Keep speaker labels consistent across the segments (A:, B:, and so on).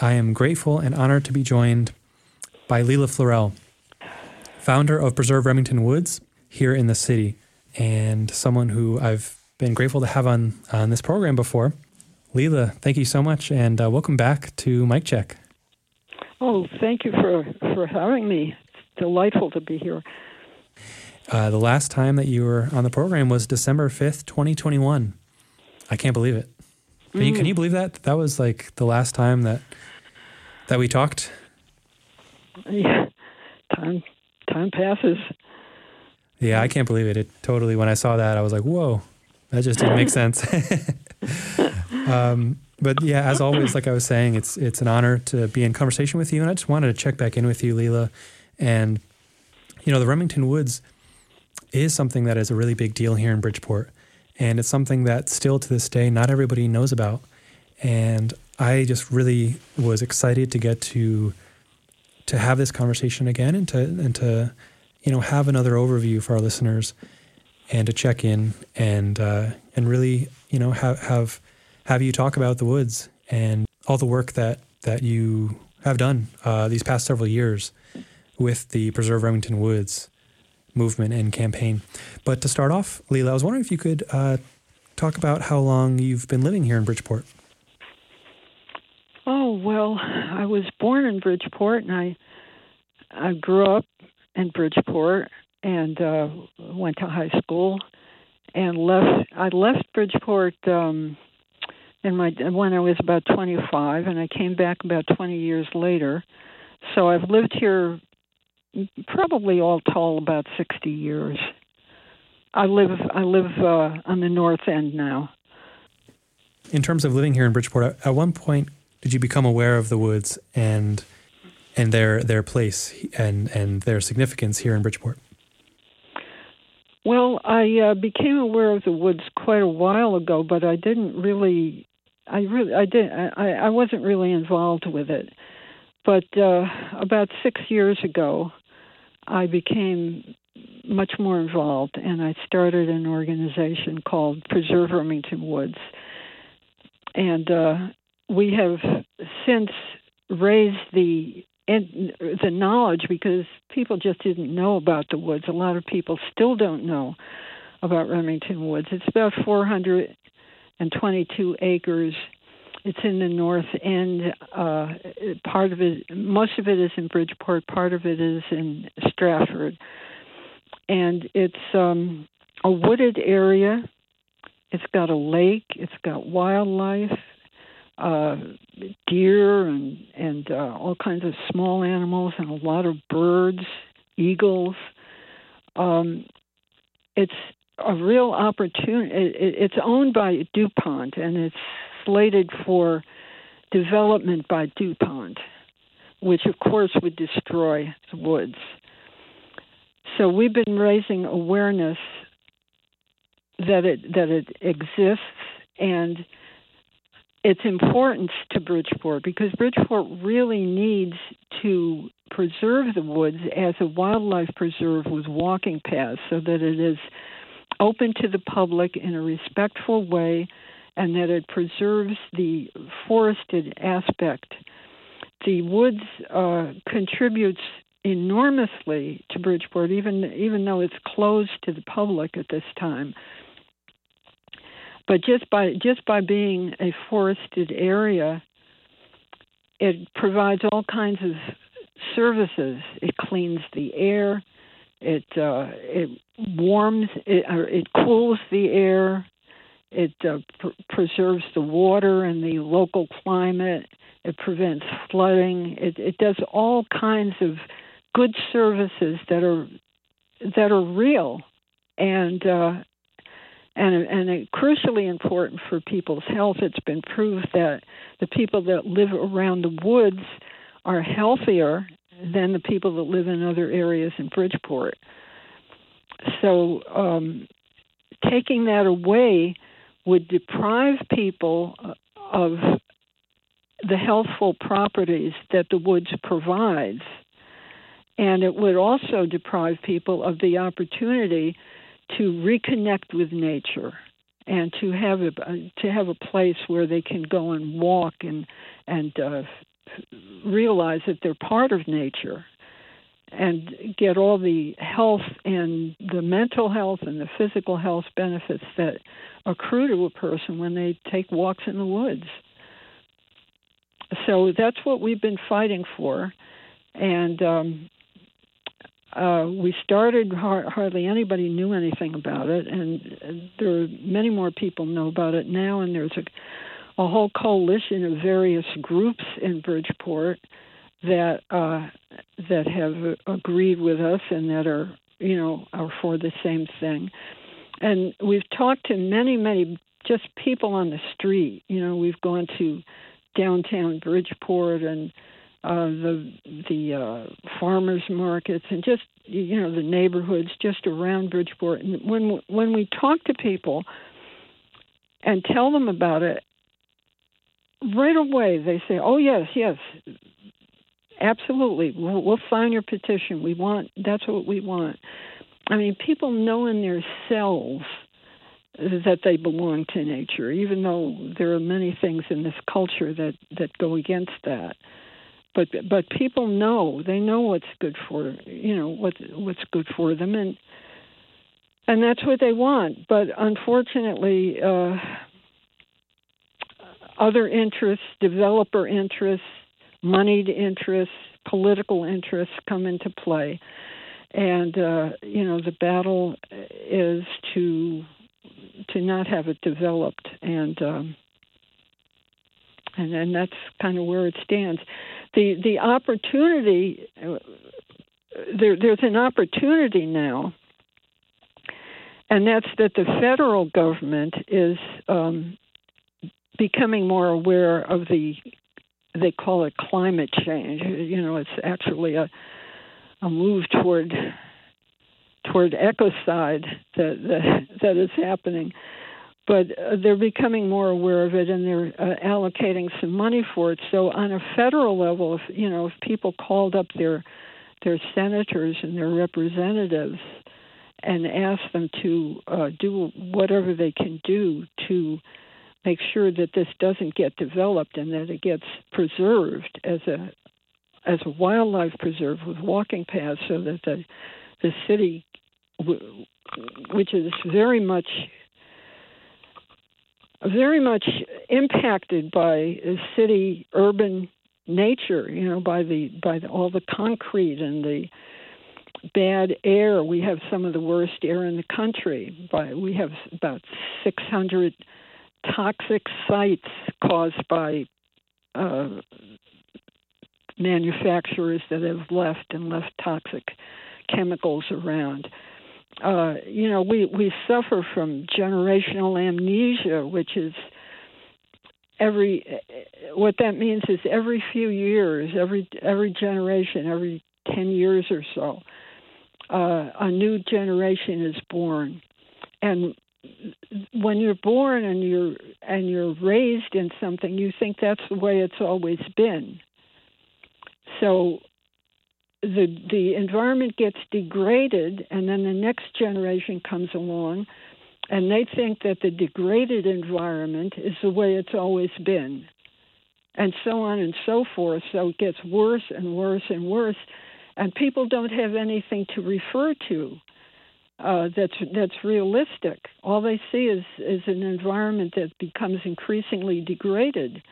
A: I am grateful and honored to be joined by Leila Florell, founder of Preserve Remington Woods here in the city, and someone who I've been grateful to have on, on this program before. Leila, thank you so much, and uh, welcome back to Mike Check.
B: Oh, thank you for, for having me. It's delightful to be here.
A: Uh, the last time that you were on the program was December 5th, 2021. I can't believe it. Can, mm. you, can you believe that? That was like the last time that that we talked?
B: Yeah. Time time passes.
A: Yeah, I can't believe it. It totally when I saw that I was like, "Whoa. That just didn't make sense." um, but yeah, as always, like I was saying, it's it's an honor to be in conversation with you, and I just wanted to check back in with you, Leila. And you know, the Remington Woods is something that is a really big deal here in Bridgeport. And it's something that still to this day, not everybody knows about. And I just really was excited to get to to have this conversation again and to and to you know have another overview for our listeners and to check in and uh, and really you know have have have you talk about the woods and all the work that that you have done uh, these past several years with the Preserve Remington Woods movement and campaign. But to start off, Leila, I was wondering if you could uh, talk about how long you've been living here in Bridgeport.
B: Oh well, I was born in Bridgeport, and I I grew up in Bridgeport and uh, went to high school and left. I left Bridgeport um, in my when I was about 25, and I came back about 20 years later. So I've lived here probably all told about 60 years. I live I live uh, on the north end now.
A: In terms of living here in Bridgeport, at one point did you become aware of the woods and and their their place and and their significance here in Bridgeport?
B: Well, I uh, became aware of the woods quite a while ago, but I didn't really, I really, I did, I, I wasn't really involved with it. But uh, about six years ago, I became much more involved, and I started an organization called Preserve Remington Woods. And uh, we have since raised the and the knowledge because people just didn't know about the woods. A lot of people still don't know about Remington Woods. It's about 422 acres it's in the north end. Uh, part of it, most of it is in Bridgeport. Part of it is in Stratford, and it's um, a wooded area. It's got a lake. It's got wildlife, uh, deer, and and uh, all kinds of small animals, and a lot of birds, eagles. Um, it's a real opportunity. It, it's owned by DuPont, and it's slated for development by DuPont, which of course would destroy the woods. So we've been raising awareness that it that it exists and its importance to Bridgeport because Bridgeport really needs to preserve the woods as a wildlife preserve with walking paths so that it is open to the public in a respectful way and that it preserves the forested aspect. The woods uh, contributes enormously to Bridgeport, even even though it's closed to the public at this time. But just by just by being a forested area, it provides all kinds of services. It cleans the air, it uh, it warms, it, it cools the air, it uh, pr- preserves the water and the local climate. It prevents flooding. It, it does all kinds of good services that are that are real and uh, and and crucially important for people's health. It's been proved that the people that live around the woods are healthier than the people that live in other areas in Bridgeport. So um, taking that away would deprive people of the healthful properties that the woods provides. And it would also deprive people of the opportunity to reconnect with nature and to have a to have a place where they can go and walk and and uh, realize that they're part of nature and get all the health and the mental health and the physical health benefits that accrue to a person when they take walks in the woods. So that's what we've been fighting for. And um, uh, we started, Har- hardly anybody knew anything about it, and there are many more people know about it now, and there's a, a whole coalition of various groups in Bridgeport that uh, that have agreed with us and that are you know are for the same thing. And we've talked to many, many just people on the street. You know, we've gone to downtown Bridgeport and uh, the the uh, farmers markets and just you know the neighborhoods just around Bridgeport. And when when we talk to people and tell them about it, right away they say, "Oh yes, yes, absolutely. We'll, we'll sign your petition. We want that's what we want." I mean, people know in their cells that they belong to nature, even though there are many things in this culture that that go against that. But but people know they know what's good for you know what what's good for them and and that's what they want. But unfortunately, uh, other interests, developer interests, moneyed interests, political interests come into play, and uh, you know the battle is to to not have it developed and um, and and that's kind of where it stands. The the opportunity uh, there there's an opportunity now, and that's that the federal government is um, becoming more aware of the they call it climate change. You know, it's actually a a move toward toward ecocide that that, that is happening. But uh, they're becoming more aware of it, and they're uh, allocating some money for it. So, on a federal level, if you know, if people called up their their senators and their representatives and asked them to uh, do whatever they can do to make sure that this doesn't get developed and that it gets preserved as a as a wildlife preserve with walking paths, so that the the city which is very much very much impacted by city urban nature you know by the by the, all the concrete and the bad air. We have some of the worst air in the country by we have about 600 toxic sites caused by uh, manufacturers that have left and left toxic chemicals around. Uh, you know, we, we suffer from generational amnesia, which is every what that means is every few years, every every generation, every ten years or so, uh, a new generation is born, and when you're born and you're and you're raised in something, you think that's the way it's always been. So the the environment gets degraded and then the next generation comes along and they think that the degraded environment is the way it's always been. And so on and so forth. So it gets worse and worse and worse. And people don't have anything to refer to uh, that's that's realistic all they see is is an environment that becomes increasingly degraded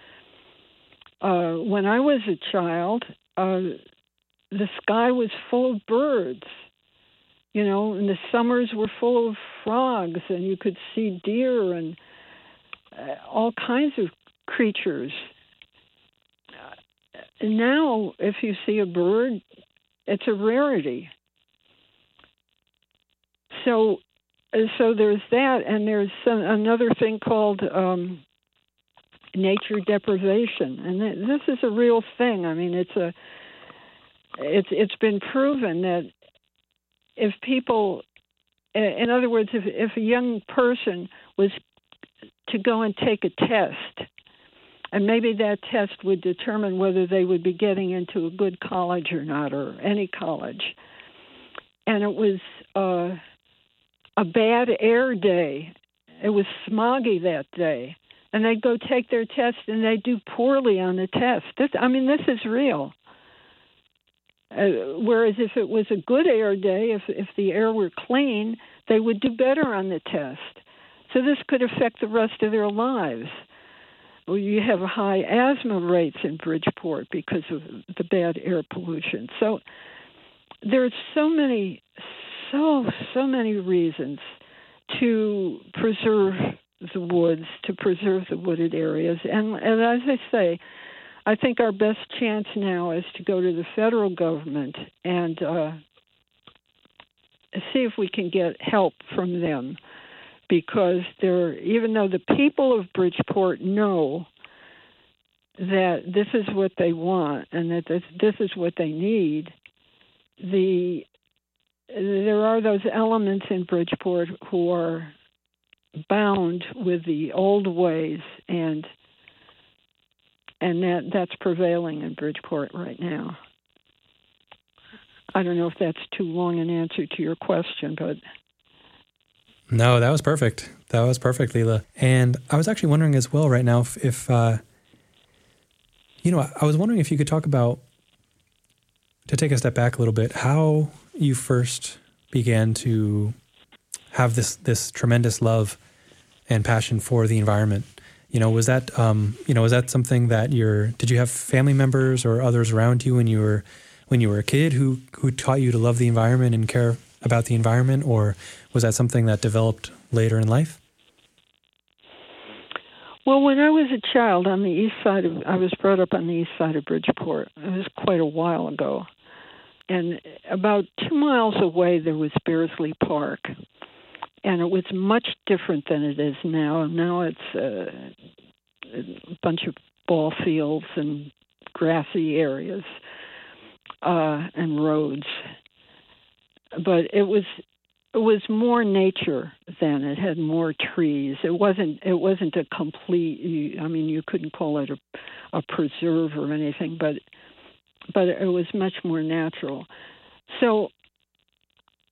B: uh, when I was a child, uh, the sky was full of birds. You know, and the summers were full of frogs, and you could see deer and uh, all kinds of creatures. Uh, now, if you see a bird, it's a rarity. So, so there's that, and there's some, another thing called um, nature deprivation, and this is a real thing. I mean, it's a it's it's been proven that if people, in other words, if if a young person was to go and take a test, and maybe that test would determine whether they would be getting into a good college or not, or any college, and it was uh, a bad air day. It was smoggy that day, and they'd go take their test and they do poorly on the test. This, I mean, this is real. Uh, whereas if it was a good air day, if if the air were clean, they would do better on the test. So this could affect the rest of their lives. Well, you have high asthma rates in Bridgeport because of the bad air pollution. So there's so many, so so many reasons to preserve the woods, to preserve the wooded areas, and, and as I say, I think our best chance now is to go to the federal government and uh, see if we can get help from them. Because they're even though the people of Bridgeport know that this is what they want and that this, this is what they need, the there are those elements in Bridgeport who are bound with the old ways and and that that's prevailing in Bridgeport right now. I don't know if that's too long an answer to your question, but
A: no, that was perfect. That was perfect, Leila. And I was actually wondering as well right now if, if uh, you know, I was wondering if you could talk about to take a step back a little bit, how you first began to have this this tremendous love and passion for the environment. You know, was that um, you know was that something that you're? Did you have family members or others around you when you were when you were a kid who who taught you to love the environment and care about the environment, or was that something that developed later in life?
B: Well, when I was a child on the east side of, I was brought up on the east side of Bridgeport. It was quite a while ago, and about two miles away there was Beardsley Park, and it was much different than it is now. Now it's uh, a bunch of ball fields and grassy areas uh, and roads but it was it was more nature then. It had more trees. It wasn't it wasn't a complete. I mean, you couldn't call it a a preserve or anything, but but it was much more natural. So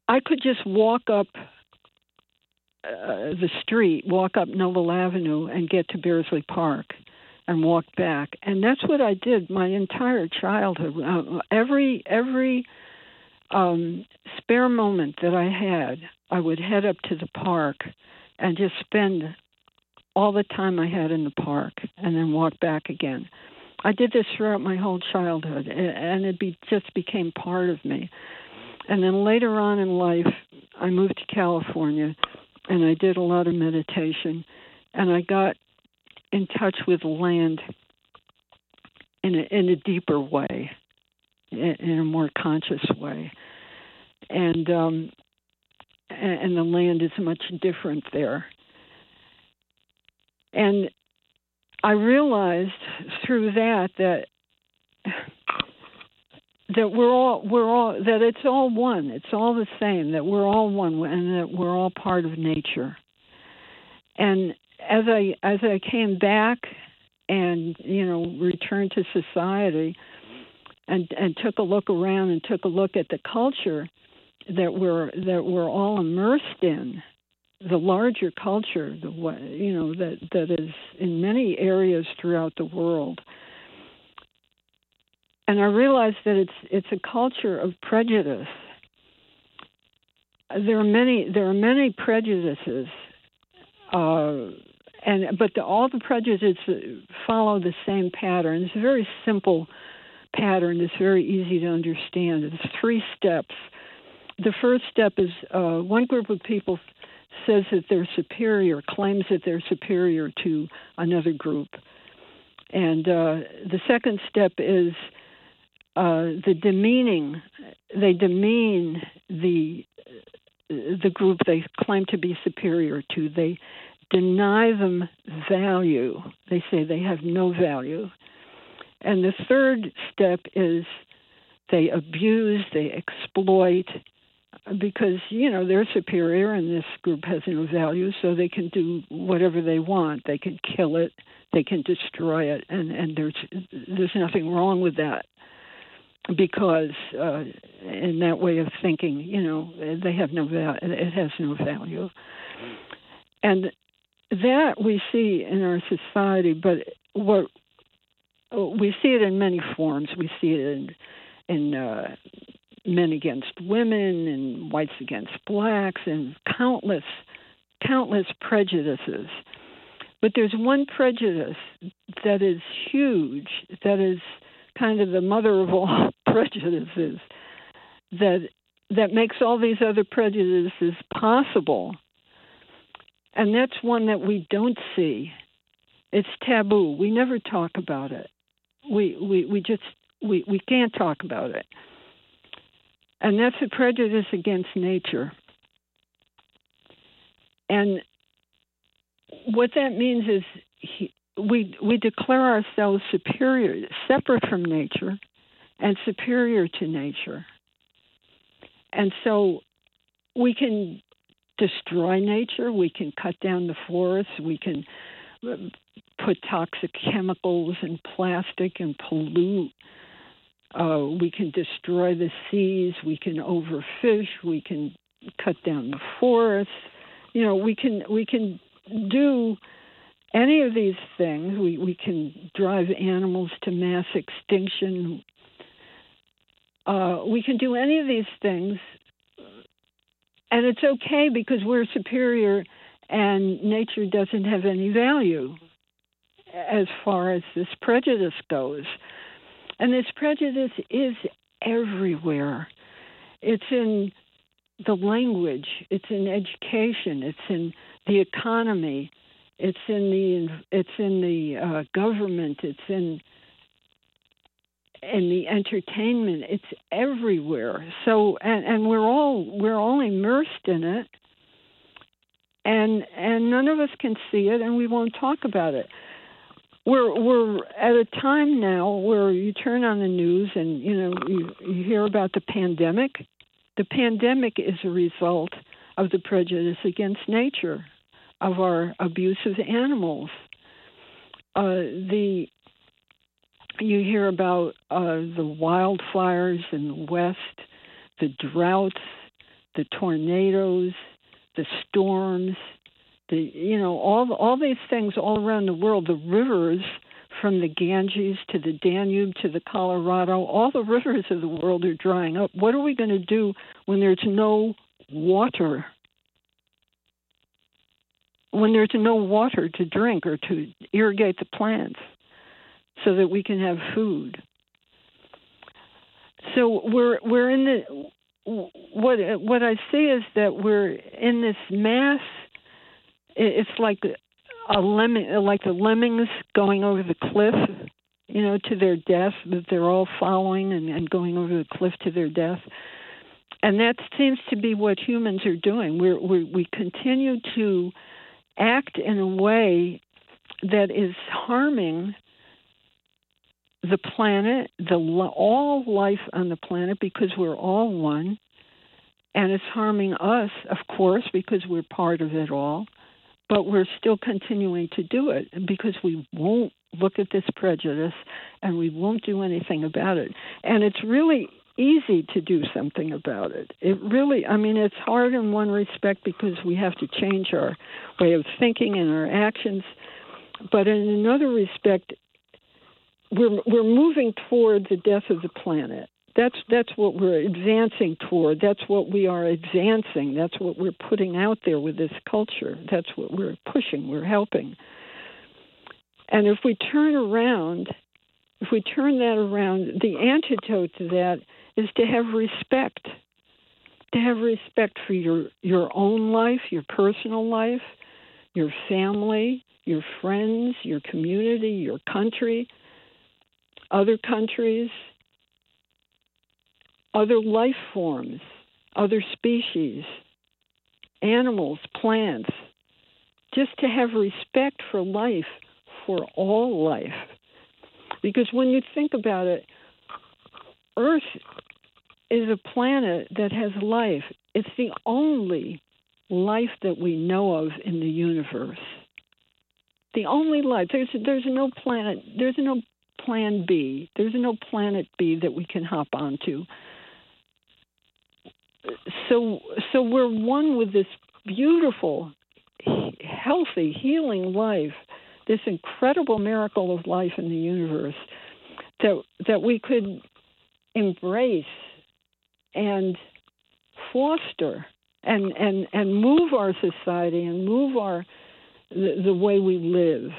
B: I could just walk up uh, the street, walk up Noble Avenue, and get to Beardsley Park, and walk back. And that's what I did my entire childhood. Uh, every every um, spare moment that I had, I would head up to the park and just spend all the time I had in the park and then walk back again. I did this throughout my whole childhood, and it be, just became part of me. And then later on in life, I moved to California, and I did a lot of meditation, and I got in touch with land in a, in a deeper way in a more conscious way. And um, and the land is much different there. And I realized through that that that we're all we're all that it's all one. It's all the same. That we're all one, and that we're all part of nature. And as I as I came back and you know returned to society, and and took a look around and took a look at the culture that we're that we're all immersed in the larger culture the you know that that is in many areas throughout the world. And i realized that it's it's a culture of prejudice. There are many there are many prejudices uh, and but the, all the prejudices follow the same pattern. It's very simple pattern is very easy to understand. It's three steps. The first step is uh, one group of people says that they're superior, claims that they're superior to another group. And uh, the second step is uh, the demeaning. They demean the the group they claim to be superior to. They deny them value. They say they have no value. And the third step is they abuse, they exploit, because you know they're superior and this group has no value, so they can do whatever they want. They can kill it, they can destroy it, and and there's there's nothing wrong with that because uh, in that way of thinking, you know, they have no value. It has no value, and that we see in our society, but what we see it in many forms. We see it in, in uh, men against women and whites against blacks and countless, countless prejudices. But there's one prejudice that is huge, that is kind of the mother of all prejudices, that that makes all these other prejudices possible. And that's one that we don't see. It's taboo. We never talk about it. We we, we just we, we can't talk about it. And that's a prejudice against nature. And what that means is he, we we declare ourselves superior, separate from nature, and superior to nature. And so we can destroy nature, we can cut down the forests, we can put toxic chemicals and plastic and pollute. Uh, we can destroy the seas, we can overfish, we can cut down the forests. You know, we can we can do any of these things. We we can drive animals to mass extinction. Uh, we can do any of these things, and it's okay because we're superior, and nature doesn't have any value as far as this prejudice goes. And this prejudice is everywhere. It's in the language, it's in education, it's in the economy, it's in the it's in the uh, government, it's in in the entertainment. It's everywhere. So and and we're all we're all immersed in it, and and none of us can see it, and we won't talk about it. We're we're at a time now where you turn on the news and you know you, you hear about the pandemic. The pandemic is a result of the prejudice against nature of our abusive animals. Uh, the you hear about uh, the wildfires in the west, the droughts, the tornadoes, the storms, the you know all all these things all around the world. The rivers from the Ganges to the Danube to the Colorado, all the rivers of the world are drying up. What are we going to do when there's no water when there's no water to drink or to irrigate the plants so that we can have food. So we're we're in the what what I see is that we're in this mass. It's like a lemming, like the lemmings going over the cliff, you know, to their death. That they're all following and, and going over the cliff to their death, and that seems to be what humans are doing. We're, we we continue to act in a way that is harming the planet, the all life on the planet, because we're all one, and it's harming us, of course, because we're part of it all. But we're still continuing to do it because we won't look at this prejudice and we won't do anything about it. And it's really easy to do something about it. It really, I mean, it's hard in one respect because we have to change our way of thinking and our actions, but in another respect, we're we're moving toward the death of the planet. That's that's what we're advancing toward. That's what we are advancing. That's what we're putting out there with this culture. That's what we're pushing. We're helping. And if we turn around, if we turn that around, the antidote to that is to have respect. To have respect for your, your own life, your personal life, your family, your friends, your community, your country, other countries, other life forms, other species, animals, plants, just to have respect for life, for all life. Because when you think about it, Earth is a planet that has life. It's the only life that we know of in the universe. The only life. There's there's no planet. There's no plan B. There's no planet B that we can hop onto. So so we're one with this beautiful, healthy, healing life, this incredible miracle of life in the universe that that we could embrace and foster and and and move our society and move our the, the way we live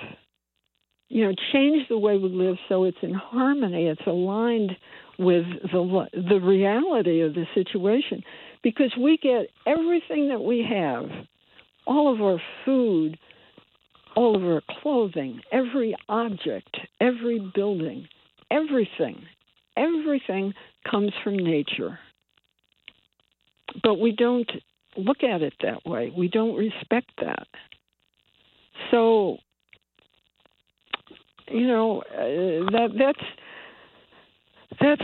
B: you know change the way we live so it's in harmony it's aligned with the the reality of the situation because we get everything that we have all of our food all of our clothing every object every building everything everything comes from nature but we don't look at it that way. We don't respect that. So, you know, uh, that that's that's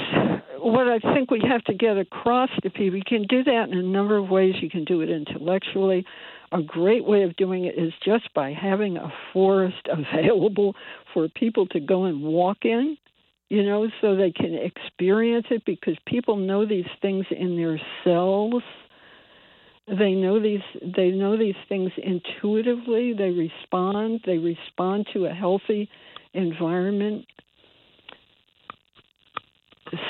B: what I think we have to get across to people. You can do that in a number of ways. You can do it intellectually. A great way of doing it is just by having a forest available for people to go and walk in, you know, so they can experience it because people know these things in their cells they know these they know these things intuitively they respond they respond to a healthy environment.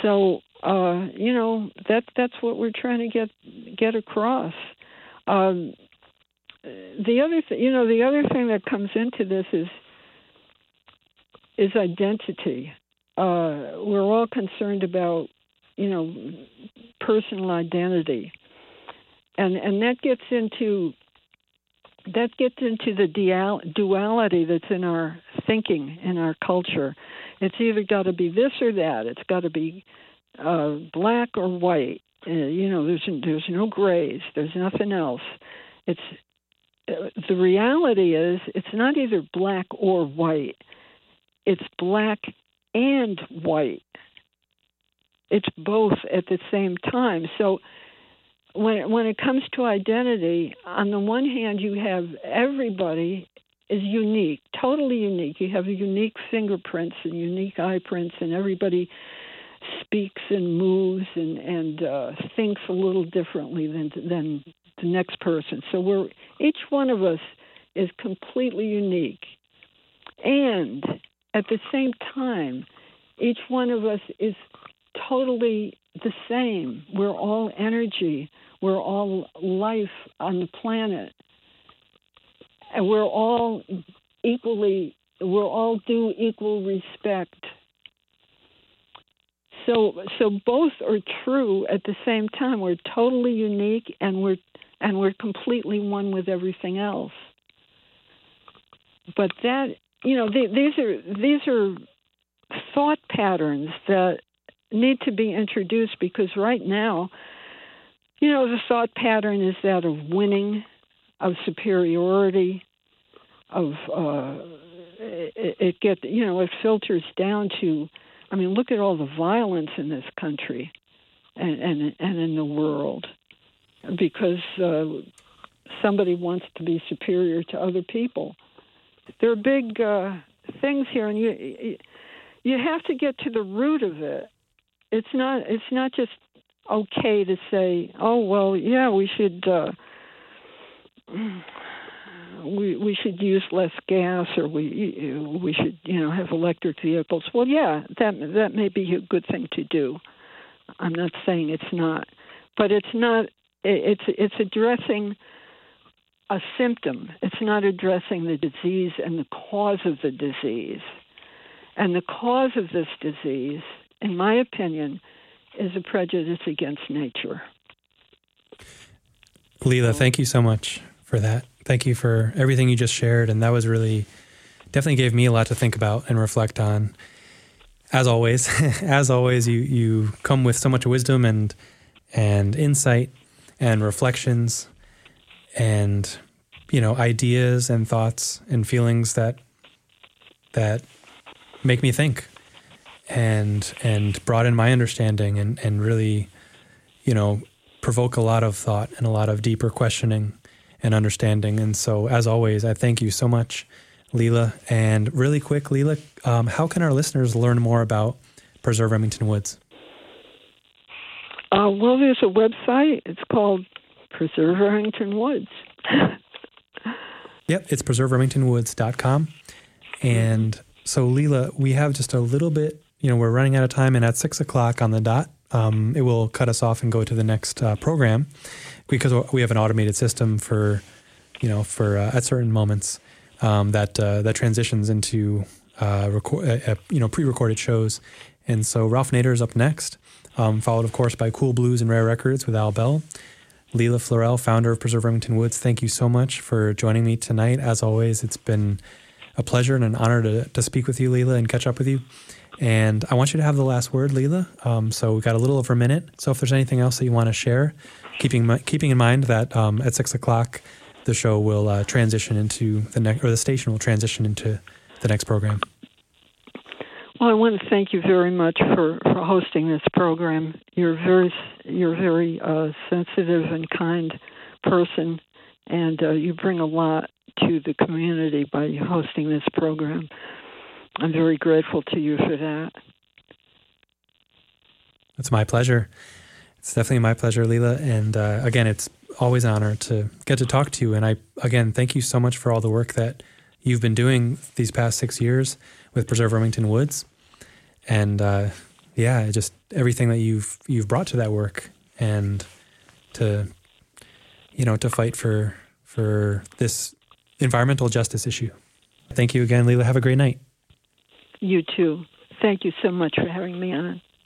B: So uh, you know that that's what we're trying to get get across. Um, the other th- you know the other thing that comes into this is is identity. Uh, we're all concerned about you know personal identity. And and that gets into that gets into the duality that's in our thinking in our culture. It's either got to be this or that. It's got to be uh, black or white. Uh, you know, there's there's no grays. There's nothing else. It's uh, the reality is it's not either black or white. It's black and white. It's both at the same time. So when when it comes to identity, on the one hand, you have everybody is unique, totally unique. You have unique fingerprints and unique eye prints, and everybody speaks and moves and and uh, thinks a little differently than than the next person. So we're each one of us is completely unique, and at the same time, each one of us is totally the same. We're all energy. We're all life on the planet. And we're all equally, we're all due equal respect. So, so both are true at the same time. We're totally unique, and we're and we're completely one with everything else. But that, you know, they, these are these are thought patterns that need to be introduced because right now you know, the thought pattern is that of winning, of superiority, of uh, it, it get you know it filters down to. I mean, look at all the violence in this country, and and and in the world, because uh, somebody wants to be superior to other people. There are big uh, things here, and you you have to get to the root of it. It's not it's not just okay to say, oh well, yeah, we should uh, we we should use less gas, or we we should you know have electric vehicles. Well, yeah, that that may be a good thing to do. I'm not saying it's not, but it's not. It's it's addressing a symptom. It's not addressing the disease and the cause of the disease. And the cause of this disease, in my opinion, is a prejudice against nature.
A: Leela, thank you so much for that. Thank you for everything you just shared. And that was really, definitely gave me a lot to think about and reflect on. As always, as always, you, you come with so much wisdom and, and insight and reflections and, you know, ideas and thoughts and feelings that, that make me think and and broaden my understanding and and really, you know, provoke a lot of thought and a lot of deeper questioning and understanding. And so, as always, I thank you so much, Leela. And really quick, Leela, um, how can our listeners learn more about Preserve Remington Woods?
B: Uh, well, there's a website. It's called Preserve Remington Woods.
A: Yep, it's preserveRemingtonwoods.com. And so, Leela, we have just a little bit, you know, we're running out of time, and at six o'clock on the dot, um, it will cut us off and go to the next uh, program because we have an automated system for, you know, for uh, at certain moments um, that uh, that transitions into uh, record, uh, uh, you know, pre-recorded shows. And so Ralph Nader is up next, um, followed, of course, by Cool Blues and Rare Records with Al Bell. Leela Florell, founder of Preserve Remington Woods, thank you so much for joining me tonight. As always, it's been a pleasure and an honor to, to speak with you, Leela, and catch up with you. And I want you to have the last word, Leela. Um, so we've got a little over a minute. So if there's anything else that you want to share, keeping keeping in mind that um, at six o'clock the show will uh, transition into the next, or the station will transition into the next program.
B: Well, I want to thank you very much for, for hosting this program. You're very you're very uh, sensitive and kind person, and uh, you bring a lot to the community by hosting this program. I'm very grateful to you for that.
A: It's my pleasure. It's definitely my pleasure, Leela. And uh, again, it's always an honor to get to talk to you. And I, again, thank you so much for all the work that you've been doing these past six years with Preserve Remington Woods, and uh, yeah, just everything that you've you've brought to that work, and to you know to fight for for this environmental justice issue. Thank you again, Leela. Have a great night.
B: You too. Thank you so much for having me on.